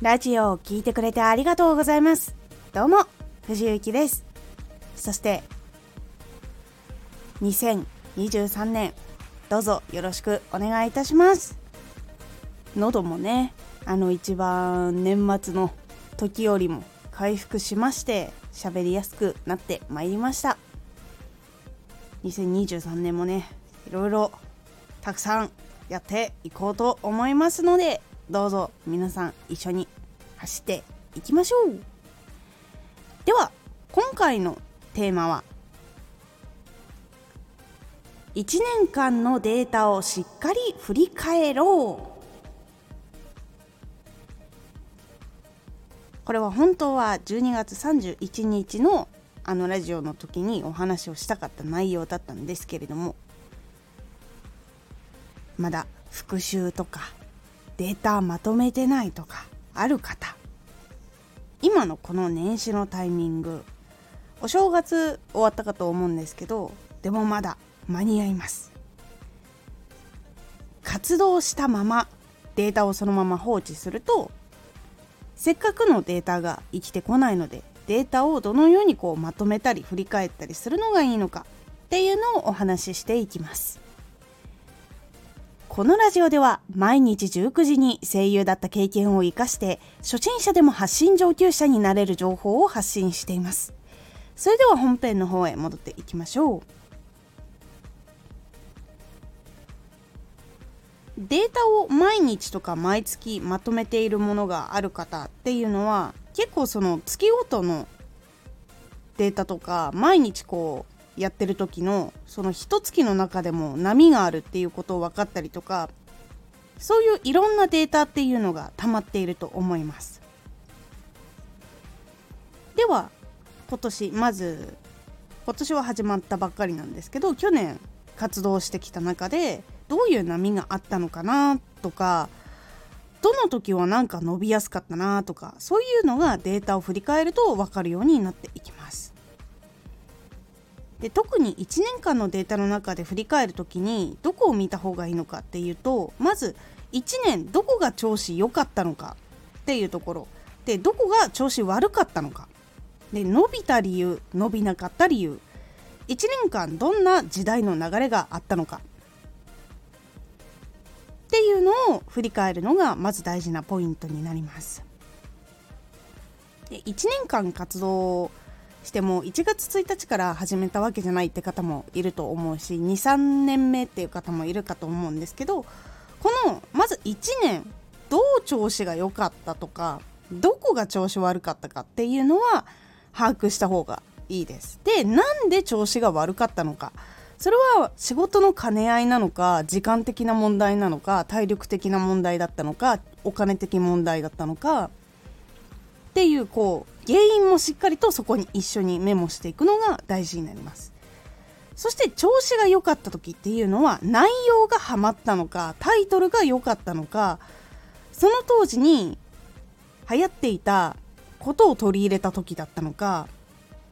ラジオを聴いてくれてありがとうございます。どうも藤幸です。そして2023年どうぞよろしくお願いいたします。喉もねあの一番年末の時よりも回復しまして喋りやすくなってまいりました。2023年もねいろいろたくさんやっていこうと思いますのでどうぞ皆さん一緒に走っていきましょう。では今回のテーマは1年間のデータをしっかり振り返ろう。これは本当は12月31日のあのラジオの時にお話をしたかった内容だったんですけれどもまだ復習とかデータまとめてないとかある方。今のこの年始のタイミングお正月終わったかと思うんですけどでもまだ間に合います。活動したままデータをそのまま放置するとせっかくのデータが生きてこないのでデータをどのようにこうまとめたり振り返ったりするのがいいのかっていうのをお話ししていきます。このラジオでは毎日19時に声優だった経験を生かして初心者でも発信上級者になれる情報を発信しています。それでは本編の方へ戻っていきましょう。データを毎日とか毎月まとめているものがある方っていうのは結構その月ごとのデータとか毎日こうやってる時のその一月の中でも波があるっていうことを分かったりとかそういういろんなデータっていうのが溜まっていると思います。では今年まず今年は始まったばっかりなんですけど去年活動してきた中でどういう波があったのかなとかどの時はなんか伸びやすかったなとかそういうのがデータを振り返ると分かるようになっていきます。で特に1年間のデータの中で振り返る時にどこを見た方がいいのかっていうとまず1年どこが調子良かったのかっていうところ。でどこが調子悪かったのか。で伸びた理由伸びなかった理由。1年間どんな時代の流れがあったのか。っていうのを振り返るのがまず大事なポイントになります。で1年間活動しても1月1日から始めたわけじゃないって方もいると思うし23年目っていう方もいるかと思うんですけどこのまず1年どう調子が良かったとかどこが調子悪かったかっていうのは把握した方がいいです。でなんで調子が悪かったのかそれは仕事の兼ね合いなのか時間的な問題なのか体力的な問題だったのかお金的問題だったのかっていうこう原因もしっかりとそこに一緒にメモしていくのが大事になります。そして調子が良かった時っていうのは内容がハマったのかタイトルが良かったのかその当時に流行っていたことを取り入れた時だったのか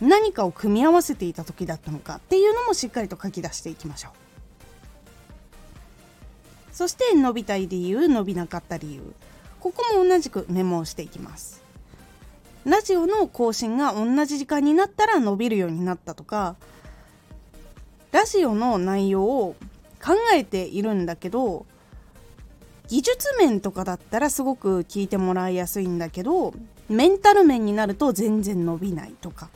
何かを組み合わせていた時だったのかっていうのもしっかりと書き出していきましょう。そして伸びたい理由伸びなかった理由。ここも同じくメモをしていきます。ラジオの更新が同じ時間になったら伸びるようになったとかラジオの内容を考えているんだけど技術面とかだったらすごく聞いてもらいやすいんだけどメンタル面になると全然伸びないとか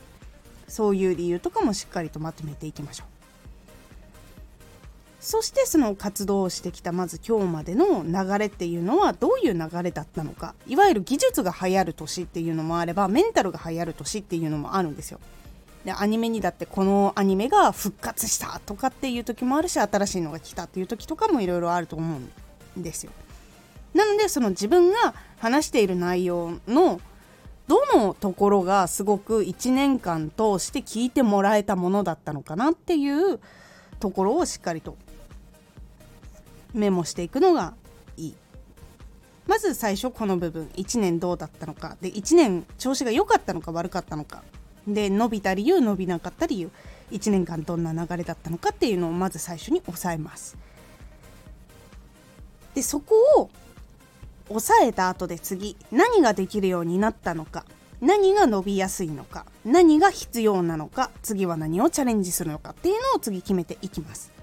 そういう理由とかもしっかりとまとめていきましょう。そしてその活動をしてきたまず今日までの流れっていうのはどういう流れだったのか。いわゆる技術が流行る年っていうのもあればメンタルが流行る年っていうのもあるんですよ。でアニメにだってこのアニメが復活したとかっていう時もあるし新しいのが来たっていう時とかもいろいろあると思うんですよ。なのでその自分が話している内容のどのところがすごく1年間通して聞いてもらえたものだったのかなっていうところをしっかりとメモしていくのがいい。まず最初この部分。1年どうだったのか。で1年調子が良かったのか悪かったのか。で伸びた理由伸びなかった理由。1年間どんな流れだったのかっていうのをまず最初に押さえます。でそこを抑えた後で次何ができるようになったのか。何が伸びやすいのか。何が必要なのか。次は何をチャレンジするのかっていうのを次決めていきます。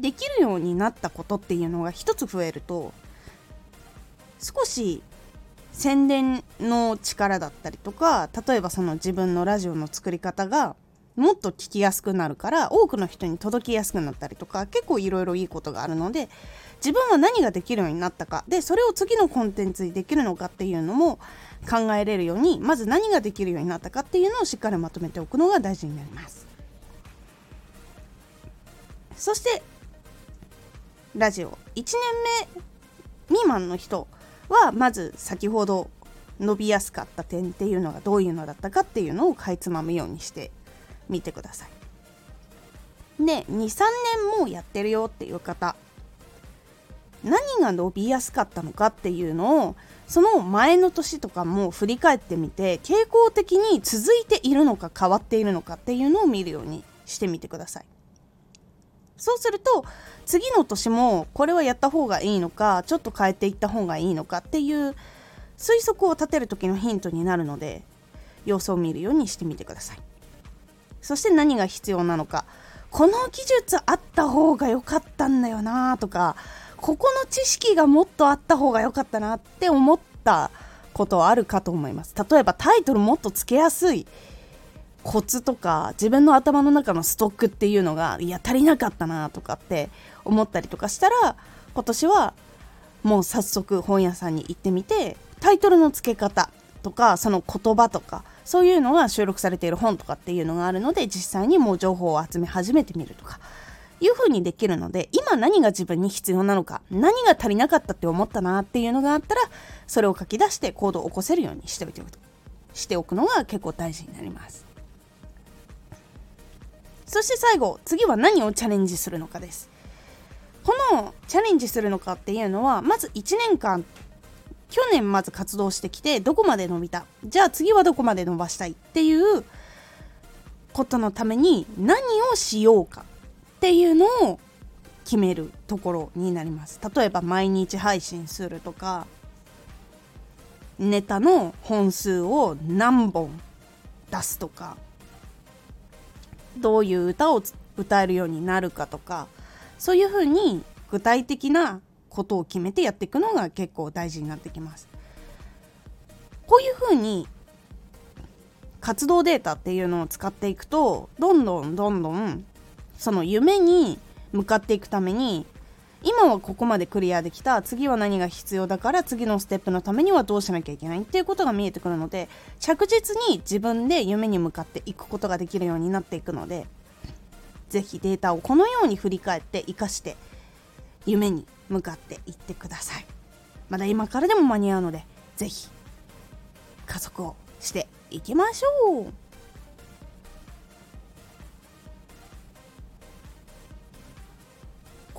できるようになったことっていうのが一つ増えると少し宣伝の力だったりとか例えばその自分のラジオの作り方がもっと聞きやすくなるから多くの人に届きやすくなったりとか結構いろいろいいことがあるので自分は何ができるようになったかでそれを次のコンテンツにできるのかっていうのも考えれるようにまず何ができるようになったかっていうのをしっかりまとめておくのが大事になります。そしてラジオ1年目未満の人はまず先ほど伸びやすかった点っていうのがどういうのだったかっていうのをかいつまむようにしてみてください。で23年もうやってるよっていう方何が伸びやすかったのかっていうのをその前の年とかも振り返ってみて傾向的に続いているのか変わっているのかっていうのを見るようにしてみてください。そうすると次の年もこれはやった方がいいのかちょっと変えていった方がいいのかっていう推測を立てる時のヒントになるので様子を見るようにしてみてください。そして何が必要なのか。この技術あった方が良かったんだよなとかここの知識がもっとあった方が良かったなって思ったことあるかと思います。例えばタイトルもっとつけやすい。コツとか自分の頭の中のストックっていうのがいや足りなかったなとかって思ったりとかしたら今年はもう早速本屋さんに行ってみてタイトルの付け方とかその言葉とかそういうのが収録されている本とかっていうのがあるので実際にもう情報を集め始めてみるとかいう風にできるので今何が自分に必要なのか何が足りなかったって思ったなっていうのがあったらそれを書き出して行動を起こせるようにしておいてしておくのが結構大事になります。そして最後次は何をチャレンジするのかです。このチャレンジするのかっていうのはまず1年間去年まず活動してきてどこまで伸びた。じゃあ次はどこまで伸ばしたいっていうことのために何をしようかっていうのを決めるところになります。例えば毎日配信するとかネタの本数を何本出すとか。どういう歌を歌えるようになるかとかそういうふうに具体的なことを決めてやっていくのが結構大事になってきます。こういうふうに活動データっていうのを使っていくとどんどんどんどんその夢に向かっていくために今はここまでクリアできた。次は何が必要だから次のステップのためにはどうしなきゃいけないっていうことが見えてくるので着実に自分で夢に向かっていくことができるようになっていくので是非データをこのように振り返って生かして夢に向かっていってください。まだ今からでも間に合うので是非加速をしていきましょう。